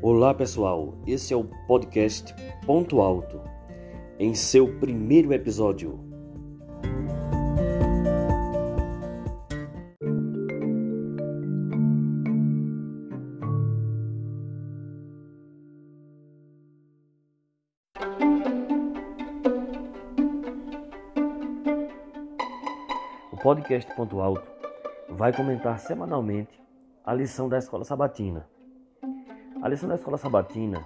Olá pessoal, esse é o podcast Ponto Alto, em seu primeiro episódio. O podcast Ponto Alto vai comentar semanalmente a lição da escola sabatina a lição da Escola Sabatina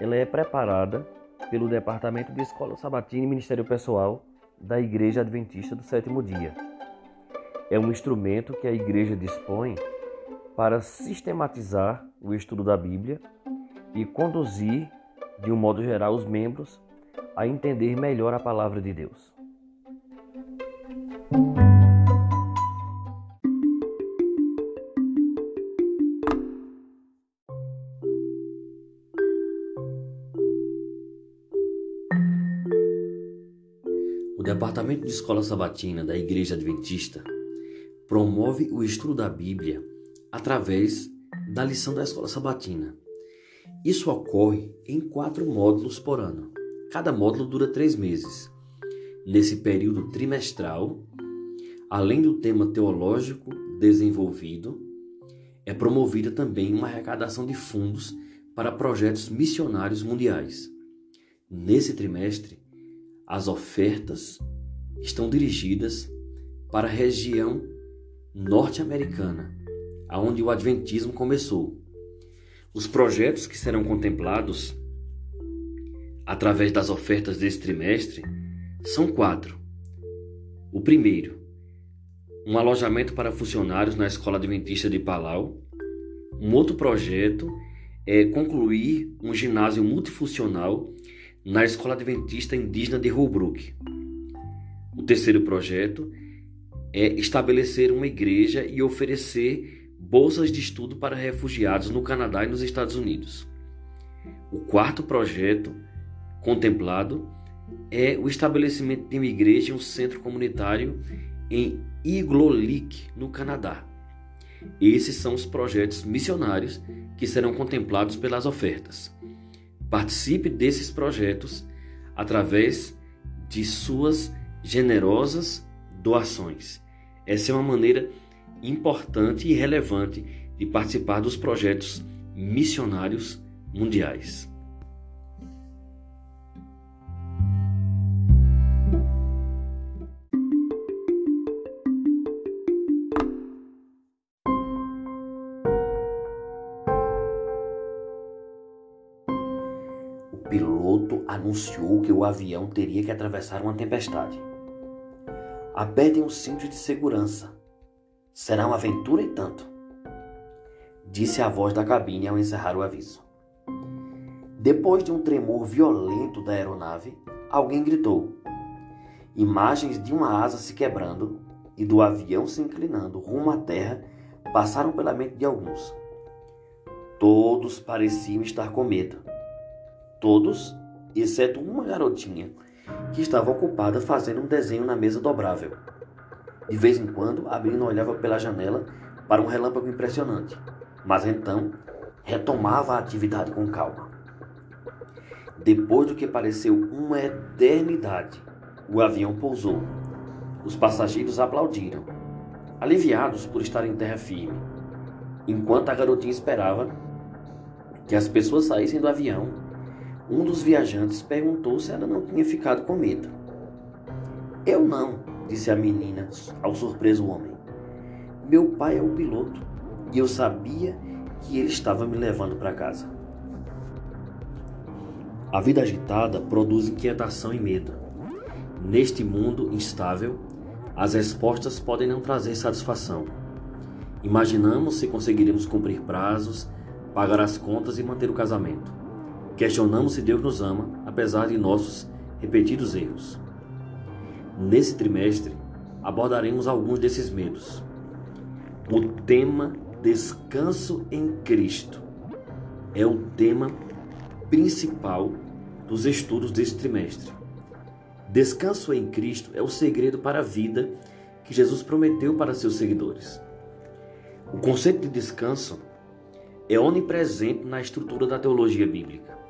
ela é preparada pelo Departamento de Escola Sabatina e Ministério Pessoal da Igreja Adventista do Sétimo Dia. É um instrumento que a igreja dispõe para sistematizar o estudo da Bíblia e conduzir, de um modo geral, os membros a entender melhor a palavra de Deus. Departamento de Escola Sabatina da Igreja Adventista promove o estudo da Bíblia através da lição da Escola Sabatina. Isso ocorre em quatro módulos por ano. Cada módulo dura três meses. Nesse período trimestral, além do tema teológico desenvolvido, é promovida também uma arrecadação de fundos para projetos missionários mundiais. Nesse trimestre, as ofertas estão dirigidas para a região norte-americana, aonde o adventismo começou. Os projetos que serão contemplados através das ofertas desse trimestre são quatro. O primeiro, um alojamento para funcionários na Escola Adventista de Palau. Um outro projeto é concluir um ginásio multifuncional na Escola Adventista Indígena de Holbrook. Terceiro projeto é estabelecer uma igreja e oferecer bolsas de estudo para refugiados no Canadá e nos Estados Unidos. O quarto projeto contemplado é o estabelecimento de uma igreja e um centro comunitário em Iglolik, no Canadá. Esses são os projetos missionários que serão contemplados pelas ofertas. Participe desses projetos através de suas generosas doações. Essa é uma maneira importante e relevante de participar dos projetos missionários mundiais. piloto anunciou que o avião teria que atravessar uma tempestade. Apertem os cintos de segurança. Será uma aventura e tanto. Disse a voz da cabine ao encerrar o aviso. Depois de um tremor violento da aeronave, alguém gritou. Imagens de uma asa se quebrando e do avião se inclinando rumo à terra passaram pela mente de alguns. Todos pareciam estar com medo Todos, exceto uma garotinha, que estava ocupada fazendo um desenho na mesa dobrável. De vez em quando, a menina olhava pela janela para um relâmpago impressionante, mas então retomava a atividade com calma. Depois do que pareceu uma eternidade, o avião pousou. Os passageiros aplaudiram, aliviados por estar em terra firme, enquanto a garotinha esperava que as pessoas saíssem do avião um dos viajantes perguntou se ela não tinha ficado com medo. Eu não, disse a menina ao surpreso homem. Meu pai é o piloto e eu sabia que ele estava me levando para casa. A vida agitada produz inquietação e medo. Neste mundo instável, as respostas podem não trazer satisfação. Imaginamos se conseguiremos cumprir prazos, pagar as contas e manter o casamento. Questionamos se Deus nos ama, apesar de nossos repetidos erros. Nesse trimestre, abordaremos alguns desses medos. O tema Descanso em Cristo é o tema principal dos estudos desse trimestre. Descanso em Cristo é o segredo para a vida que Jesus prometeu para seus seguidores. O conceito de descanso é onipresente na estrutura da teologia bíblica.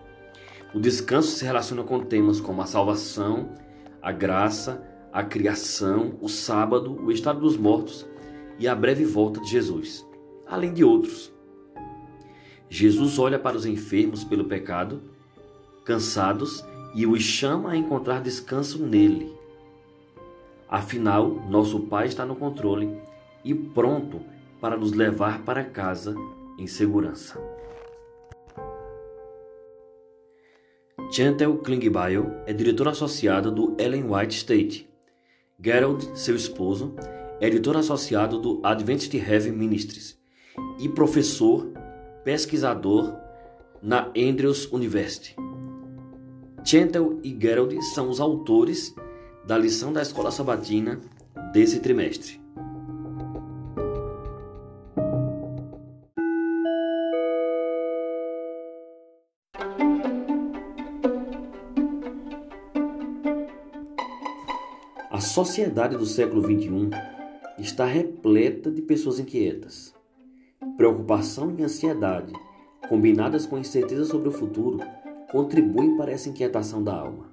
O descanso se relaciona com temas como a salvação, a graça, a criação, o sábado, o estado dos mortos e a breve volta de Jesus, além de outros. Jesus olha para os enfermos pelo pecado, cansados, e os chama a encontrar descanso nele. Afinal, nosso Pai está no controle e pronto para nos levar para casa em segurança. Chantel Klingbeil é diretor associado do Ellen White State. Gerald, seu esposo, é editor associado do Adventist Heaven Ministries e professor pesquisador na Andrews University. Chantel e Gerald são os autores da lição da escola sabatina desse trimestre. Sociedade do século XXI está repleta de pessoas inquietas. Preocupação e ansiedade, combinadas com incerteza sobre o futuro, contribuem para essa inquietação da alma.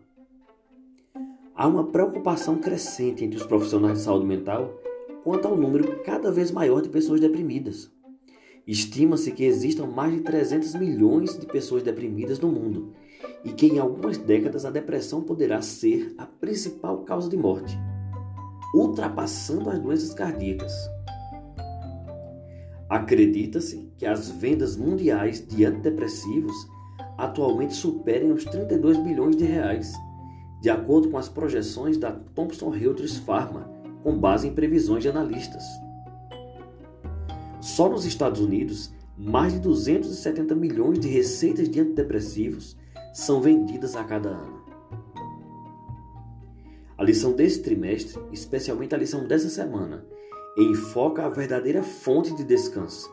Há uma preocupação crescente entre os profissionais de saúde mental quanto ao número cada vez maior de pessoas deprimidas. Estima-se que existam mais de 300 milhões de pessoas deprimidas no mundo e que em algumas décadas a depressão poderá ser a principal causa de morte, ultrapassando as doenças cardíacas. Acredita-se que as vendas mundiais de antidepressivos atualmente superem os 32 bilhões de reais, de acordo com as projeções da Thomson Reuters Pharma, com base em previsões de analistas. Só nos Estados Unidos, mais de 270 milhões de receitas de antidepressivos são vendidas a cada ano. A lição desse trimestre, especialmente a lição dessa semana, enfoca a verdadeira fonte de descanso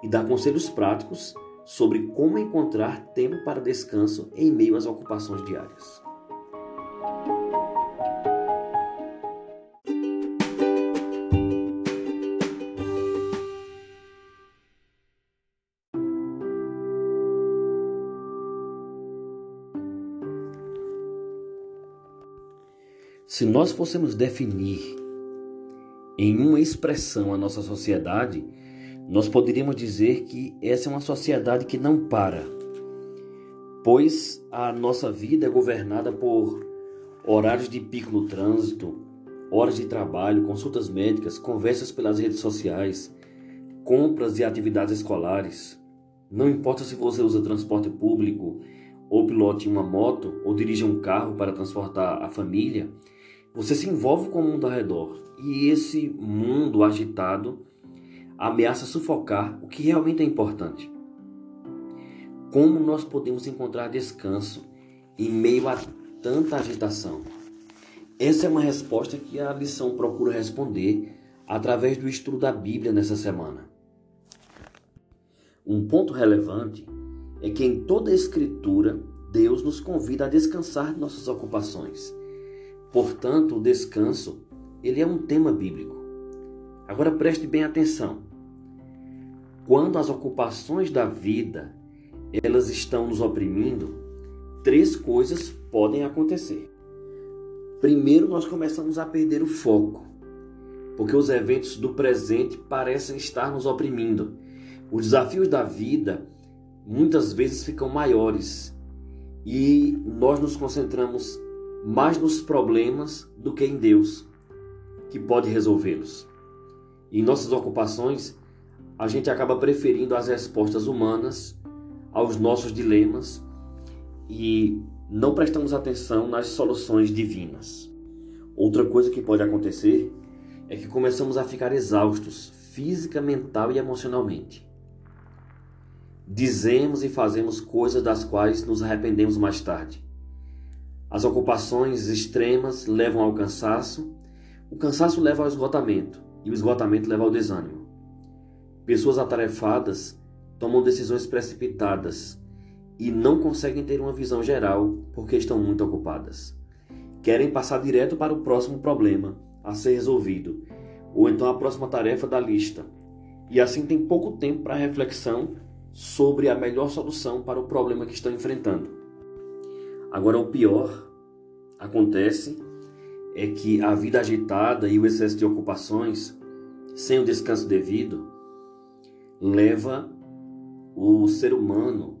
e dá conselhos práticos sobre como encontrar tempo para descanso em meio às ocupações diárias. Se nós fôssemos definir em uma expressão a nossa sociedade, nós poderíamos dizer que essa é uma sociedade que não para, pois a nossa vida é governada por horários de pico no trânsito, horas de trabalho, consultas médicas, conversas pelas redes sociais, compras e atividades escolares. Não importa se você usa transporte público, ou pilote uma moto, ou dirige um carro para transportar a família, você se envolve com o mundo ao redor. E esse mundo agitado ameaça sufocar o que realmente é importante. Como nós podemos encontrar descanso em meio a tanta agitação? Essa é uma resposta que a lição procura responder através do estudo da Bíblia nessa semana. Um ponto relevante é que em toda a Escritura Deus nos convida a descansar de nossas ocupações. Portanto, o descanso ele é um tema bíblico. Agora preste bem atenção. Quando as ocupações da vida elas estão nos oprimindo, três coisas podem acontecer. Primeiro, nós começamos a perder o foco, porque os eventos do presente parecem estar nos oprimindo. Os desafios da vida muitas vezes ficam maiores e nós nos concentramos mais nos problemas do que em Deus, que pode resolvê-los. Em nossas ocupações, a gente acaba preferindo as respostas humanas aos nossos dilemas e não prestamos atenção nas soluções divinas. Outra coisa que pode acontecer é que começamos a ficar exaustos física, mental e emocionalmente. Dizemos e fazemos coisas das quais nos arrependemos mais tarde. As ocupações extremas levam ao cansaço, o cansaço leva ao esgotamento e o esgotamento leva ao desânimo. Pessoas atarefadas tomam decisões precipitadas e não conseguem ter uma visão geral porque estão muito ocupadas. Querem passar direto para o próximo problema a ser resolvido, ou então a próxima tarefa da lista, e assim tem pouco tempo para reflexão sobre a melhor solução para o problema que estão enfrentando. Agora, o pior acontece é que a vida agitada e o excesso de ocupações, sem o descanso devido, leva o ser humano,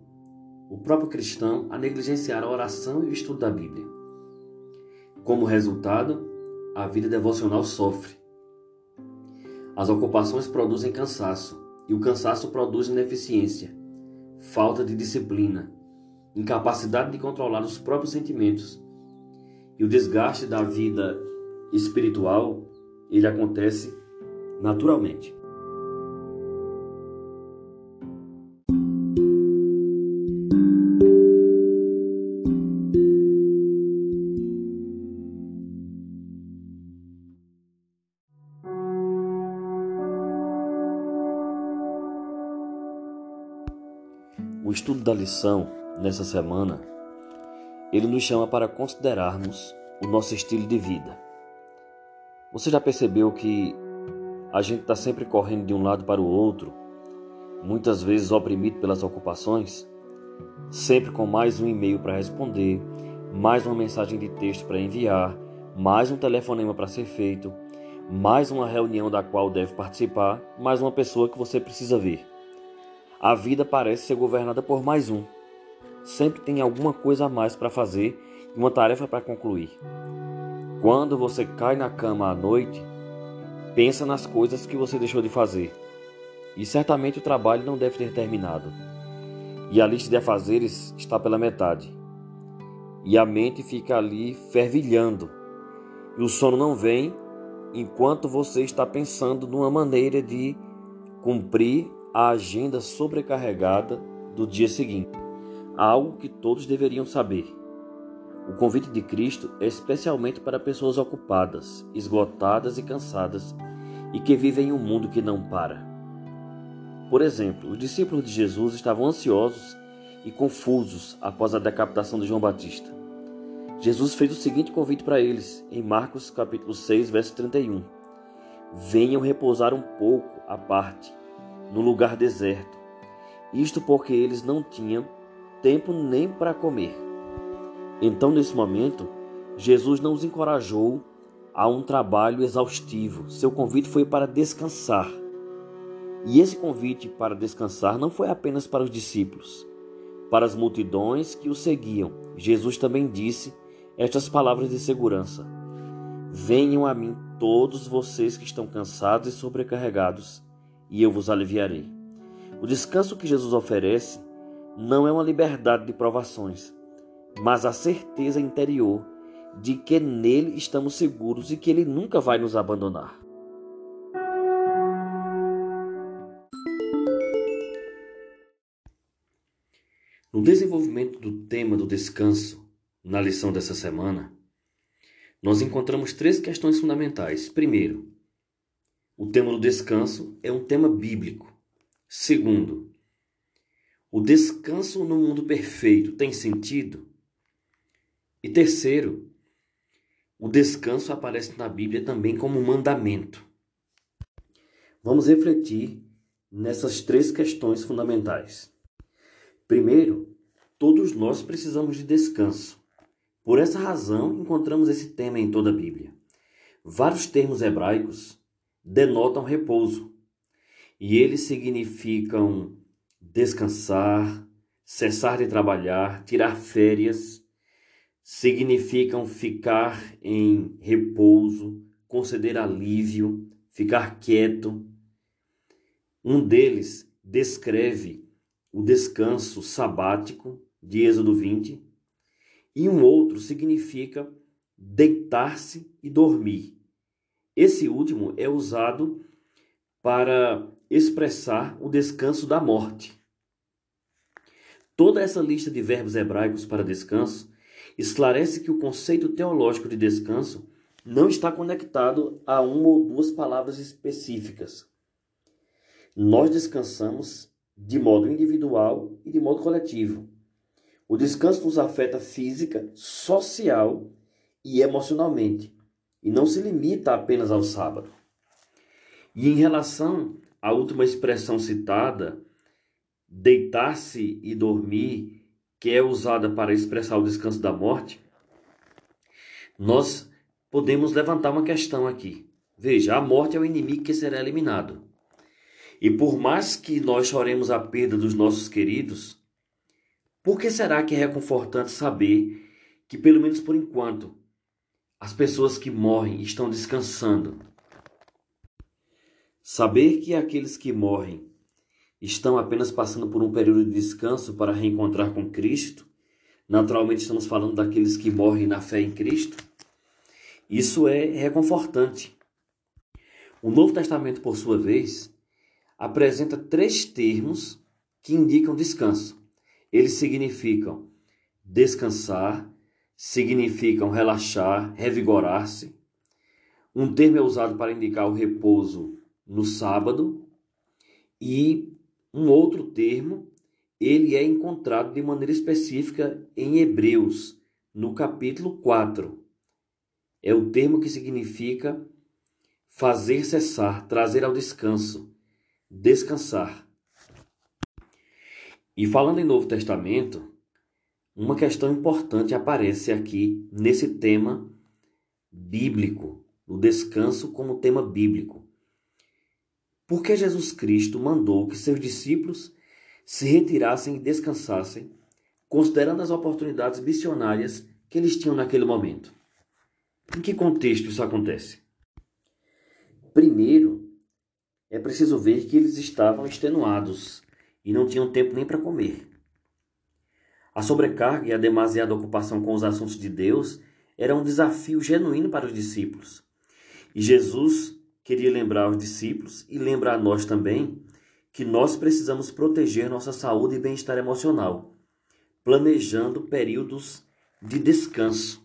o próprio cristão, a negligenciar a oração e o estudo da Bíblia. Como resultado, a vida devocional sofre. As ocupações produzem cansaço, e o cansaço produz ineficiência, falta de disciplina, incapacidade de controlar os próprios sentimentos. E o desgaste da vida espiritual, ele acontece naturalmente. O estudo da lição nessa semana, ele nos chama para considerarmos o nosso estilo de vida. Você já percebeu que a gente está sempre correndo de um lado para o outro, muitas vezes oprimido pelas ocupações, sempre com mais um e-mail para responder, mais uma mensagem de texto para enviar, mais um telefonema para ser feito, mais uma reunião da qual deve participar, mais uma pessoa que você precisa ver. A vida parece ser governada por mais um. Sempre tem alguma coisa a mais para fazer e uma tarefa para concluir. Quando você cai na cama à noite, pensa nas coisas que você deixou de fazer. E certamente o trabalho não deve ter terminado. E a lista de afazeres está pela metade. E a mente fica ali fervilhando. E o sono não vem enquanto você está pensando numa maneira de cumprir a agenda sobrecarregada do dia seguinte. Algo que todos deveriam saber. O convite de Cristo é especialmente para pessoas ocupadas, esgotadas e cansadas e que vivem em um mundo que não para. Por exemplo, os discípulos de Jesus estavam ansiosos e confusos após a decapitação de João Batista. Jesus fez o seguinte convite para eles em Marcos capítulo 6, verso 31. Venham repousar um pouco à parte no lugar deserto. Isto porque eles não tinham tempo nem para comer. Então, nesse momento, Jesus não os encorajou a um trabalho exaustivo. Seu convite foi para descansar. E esse convite para descansar não foi apenas para os discípulos, para as multidões que o seguiam. Jesus também disse estas palavras de segurança: Venham a mim todos vocês que estão cansados e sobrecarregados, e eu vos aliviarei. O descanso que Jesus oferece não é uma liberdade de provações, mas a certeza interior de que nele estamos seguros e que ele nunca vai nos abandonar. No desenvolvimento do tema do descanso, na lição dessa semana, nós encontramos três questões fundamentais. Primeiro, o tema do descanso é um tema bíblico. Segundo, o descanso no mundo perfeito tem sentido? E terceiro, o descanso aparece na Bíblia também como um mandamento. Vamos refletir nessas três questões fundamentais. Primeiro, todos nós precisamos de descanso. Por essa razão, encontramos esse tema em toda a Bíblia. Vários termos hebraicos denotam repouso. E eles significam descansar, cessar de trabalhar, tirar férias, significam ficar em repouso, conceder alívio, ficar quieto. Um deles descreve o descanso sabático de Êxodo 20, e um outro significa deitar-se e dormir, esse último é usado para expressar o descanso da morte. Toda essa lista de verbos hebraicos para descanso esclarece que o conceito teológico de descanso não está conectado a uma ou duas palavras específicas. Nós descansamos de modo individual e de modo coletivo. O descanso nos afeta física, social e emocionalmente e não se limita apenas ao sábado. E em relação à última expressão citada, deitar-se e dormir, que é usada para expressar o descanso da morte, nós podemos levantar uma questão aqui. Veja, a morte é o inimigo que será eliminado. E por mais que nós choremos a perda dos nossos queridos, por que será que é reconfortante saber que, pelo menos por enquanto, as pessoas que morrem estão descansando? Saber que aqueles que morrem estão apenas passando por um período de descanso para reencontrar com Cristo, naturalmente estamos falando daqueles que morrem na fé em Cristo, isso é reconfortante. O Novo Testamento, por sua vez, apresenta três termos que indicam descanso. Eles significam descansar, significam relaxar, revigorar-se. Um termo é usado para indicar o repouso no sábado e um outro termo ele é encontrado de maneira específica em Hebreus, no capítulo 4. É o termo que significa fazer cessar, trazer ao descanso, descansar. E falando em Novo Testamento, uma questão importante aparece aqui nesse tema bíblico, o descanso como tema bíblico. Por que Jesus Cristo mandou que seus discípulos se retirassem e descansassem, considerando as oportunidades missionárias que eles tinham naquele momento? Em que contexto isso acontece? Primeiro, é preciso ver que eles estavam extenuados e não tinham tempo nem para comer. A sobrecarga e a demasiada ocupação com os assuntos de Deus era um desafio genuíno para os discípulos. E Jesus queria lembrar aos discípulos e lembrar a nós também que nós precisamos proteger nossa saúde e bem-estar emocional, planejando períodos de descanso.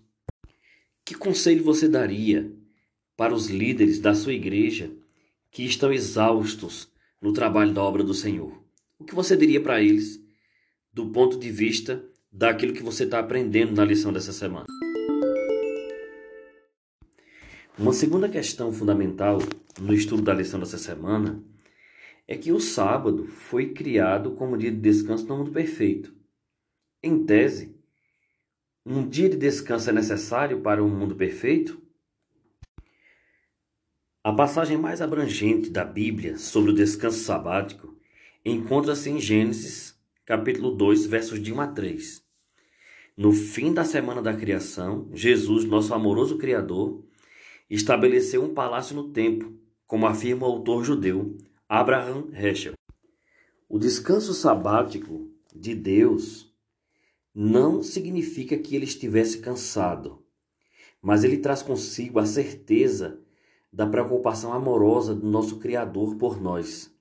Que conselho você daria para os líderes da sua igreja que estão exaustos no trabalho da obra do Senhor? O que você diria para eles do ponto de vista daquilo que você está aprendendo na lição dessa semana? Uma segunda questão fundamental no estudo da lição dessa semana é que o sábado foi criado como dia de descanso no mundo perfeito. Em tese, um dia de descanso é necessário para um mundo perfeito? A passagem mais abrangente da Bíblia sobre o descanso sabático encontra-se em Gênesis, capítulo 2, versos de 1 a 3. No fim da semana da criação, Jesus, nosso amoroso Criador, estabeleceu um palácio no templo, como afirma o autor judeu Abraham Heschel. O descanso sabático de Deus não significa que ele estivesse cansado, mas ele traz consigo a certeza da preocupação amorosa do nosso Criador por nós.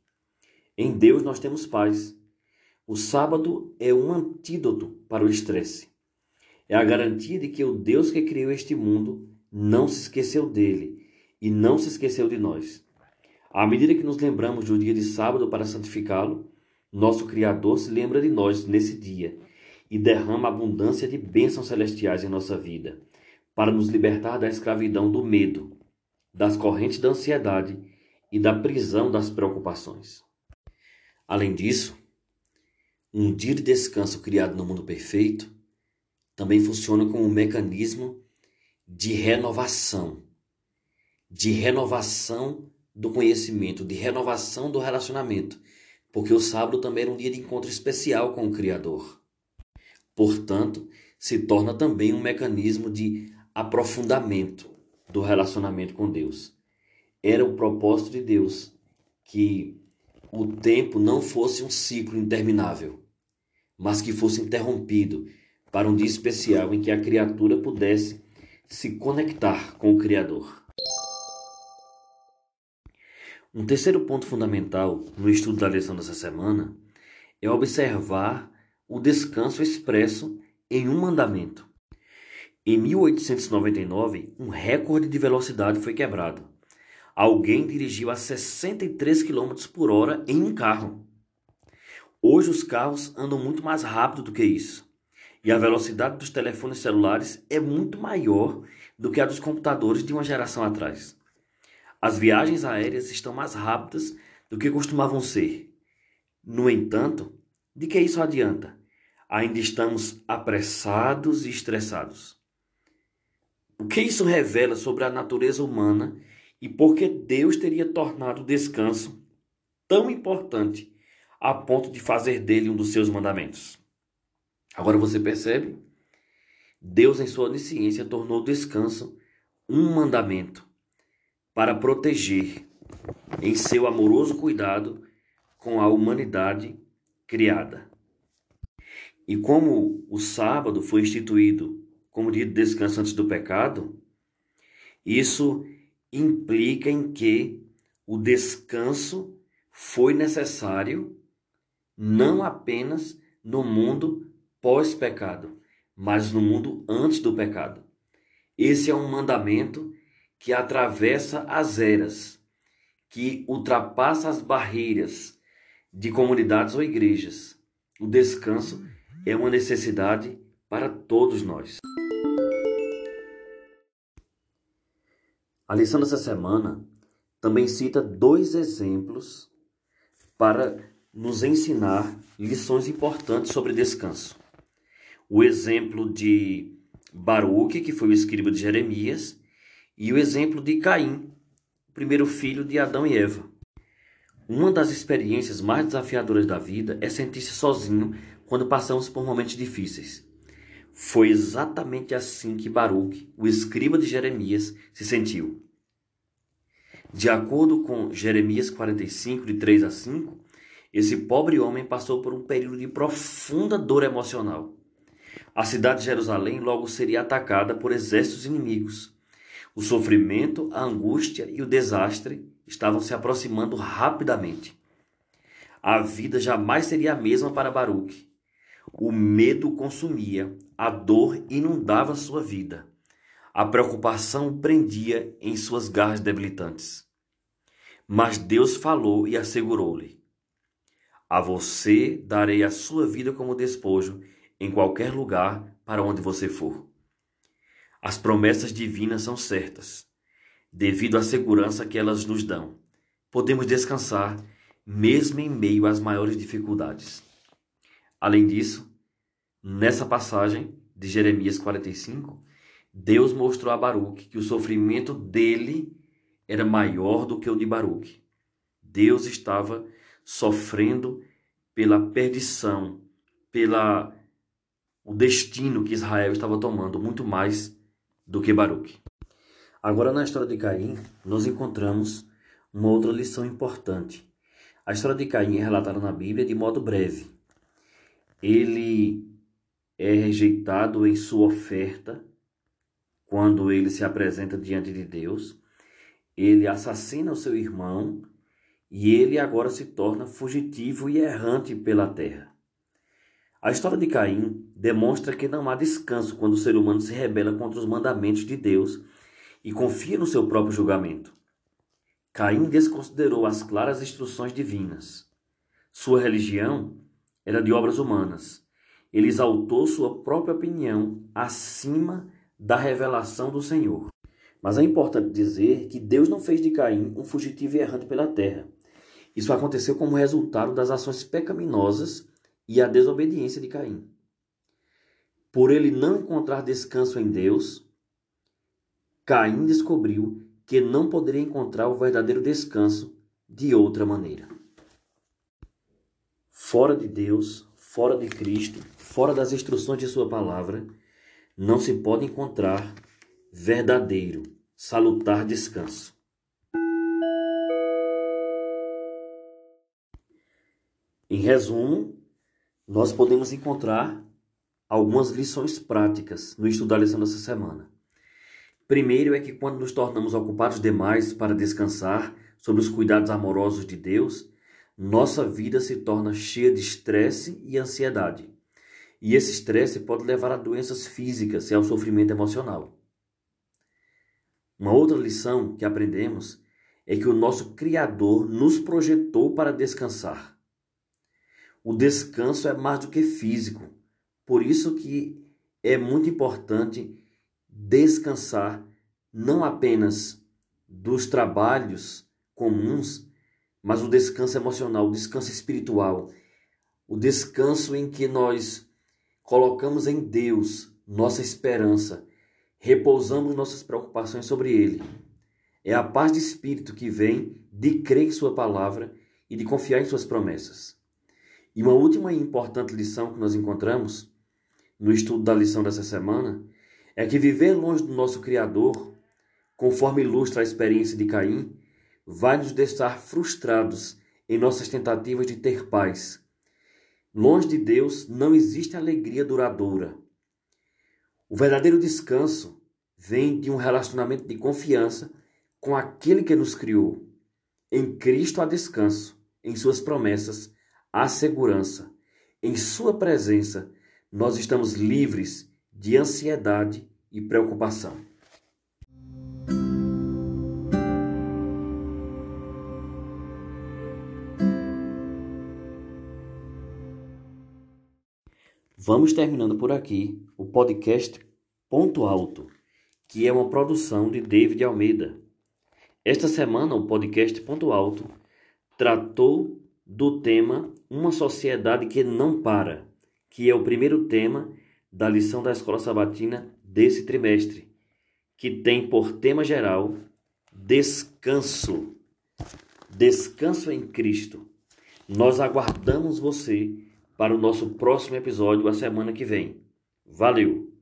Em Deus nós temos paz. O sábado é um antídoto para o estresse. É a garantia de que o Deus que criou este mundo não se esqueceu dele e não se esqueceu de nós. À medida que nos lembramos do dia de sábado para santificá-lo, nosso Criador se lembra de nós nesse dia e derrama abundância de bênçãos celestiais em nossa vida, para nos libertar da escravidão do medo, das correntes da ansiedade e da prisão das preocupações. Além disso, um dia de descanso criado no mundo perfeito também funciona como um mecanismo de renovação, de renovação do conhecimento, de renovação do relacionamento, porque o sábado também era um dia de encontro especial com o Criador. Portanto, se torna também um mecanismo de aprofundamento do relacionamento com Deus. Era o propósito de Deus que o tempo não fosse um ciclo interminável, mas que fosse interrompido para um dia especial em que a criatura pudesse se conectar com o Criador. Um terceiro ponto fundamental no estudo da lição dessa semana é observar o descanso expresso em um mandamento. Em 1899, um recorde de velocidade foi quebrado. Alguém dirigiu a 63 km por hora em um carro. Hoje os carros andam muito mais rápido do que isso. E a velocidade dos telefones celulares é muito maior do que a dos computadores de uma geração atrás. As viagens aéreas estão mais rápidas do que costumavam ser. No entanto, De que isso adianta? Ainda estamos apressados e estressados. O que isso revela sobre a natureza humana e por que Deus teria tornado o descanso tão importante a ponto de fazer dele um dos seus mandamentos? Agora você percebe? Deus, em sua onisciência, tornou o descanso um mandamento para proteger, em seu amoroso cuidado com a humanidade criada. E como o sábado foi instituído como dia de descanso antes do pecado, isso implica em que o descanso foi necessário não apenas no mundo pós-pecado, mas no mundo antes do pecado. Esse é um mandamento que atravessa as eras, que ultrapassa as barreiras de comunidades ou igrejas. O descanso é uma necessidade para todos nós. A lição dessa semana também cita dois exemplos para nos ensinar lições importantes sobre descanso. O exemplo de Baruque, que foi o escriba de Jeremias, e o exemplo de Caim, primeiro filho de Adão e Eva. Uma das experiências mais desafiadoras da vida é sentir-se sozinho quando passamos por momentos difíceis. Foi exatamente assim que Baruch, o escriba de Jeremias, se sentiu. De acordo com Jeremias 45, de 3 a 5, esse pobre homem passou por um período de profunda dor emocional. A cidade de Jerusalém logo seria atacada por exércitos inimigos. O sofrimento, a angústia e o desastre estavam se aproximando rapidamente. A vida jamais seria a mesma para Baruch. O medo consumia, a dor inundava sua vida. A preocupação prendia em suas garras debilitantes. Mas Deus falou e assegurou-lhe: A você darei a sua vida como despojo em qualquer lugar para onde você for. As promessas divinas são certas, devido à segurança que elas nos dão. Podemos descansar mesmo em meio às maiores dificuldades. Além disso, nessa passagem de Jeremias 45, Deus mostrou a Baruque que o sofrimento dele era maior do que o de Baruque. Deus estava sofrendo pela perdição, pela o destino que Israel estava tomando muito mais do que Baruque. Agora na história de Caim, nós encontramos uma outra lição importante. A história de Caim é relatada na Bíblia de modo breve ele é rejeitado em sua oferta quando ele se apresenta diante de Deus. Ele assassina o seu irmão e ele agora se torna fugitivo e errante pela terra. A história de Caim demonstra que não há descanso quando o ser humano se rebela contra os mandamentos de Deus e confia no seu próprio julgamento. Caim desconsiderou as claras instruções divinas. Sua religião era de obras humanas. Ele exaltou sua própria opinião acima da revelação do Senhor. Mas é importante dizer que Deus não fez de Caim um fugitivo errante pela terra. Isso aconteceu como resultado das ações pecaminosas e a desobediência de Caim. Por ele não encontrar descanso em Deus, Caim descobriu que não poderia encontrar o verdadeiro descanso de outra maneira fora de Deus, fora de Cristo, fora das instruções de Sua palavra, não se pode encontrar verdadeiro, salutar descanso. Em resumo, nós podemos encontrar algumas lições práticas no estudo da lição dessa semana. Primeiro é que quando nos tornamos ocupados demais para descansar sobre os cuidados amorosos de Deus, nossa vida se torna cheia de estresse e ansiedade. E esse estresse pode levar a doenças físicas e ao sofrimento emocional. Uma outra lição que aprendemos é que o nosso Criador nos projetou para descansar. O descanso é mais do que físico, por isso que é muito importante descansar não apenas dos trabalhos comuns, mas o descanso emocional, o descanso espiritual, o descanso em que nós colocamos em Deus nossa esperança, repousamos nossas preocupações sobre Ele. É a paz de espírito que vem de crer em Sua palavra e de confiar em Suas promessas. E uma última e importante lição que nós encontramos no estudo da lição dessa semana é que viver longe do nosso Criador, conforme ilustra a experiência de Caim, vai nos deixar frustrados em nossas tentativas de ter paz. Longe de Deus não existe alegria duradoura. O verdadeiro descanso vem de um relacionamento de confiança com aquele que nos criou. Em Cristo há descanso, em Suas promessas há segurança. Em Sua presença nós estamos livres de ansiedade e preocupação. Vamos terminando por aqui o podcast Ponto Alto, que é uma produção de David Almeida. Esta semana, o podcast Ponto Alto tratou do tema Uma Sociedade que Não Para, que é o primeiro tema da lição da Escola Sabatina desse trimestre, que tem por tema geral Descanso. Descanso em Cristo. Nós aguardamos você para o nosso próximo episódio a semana que vem. Valeu!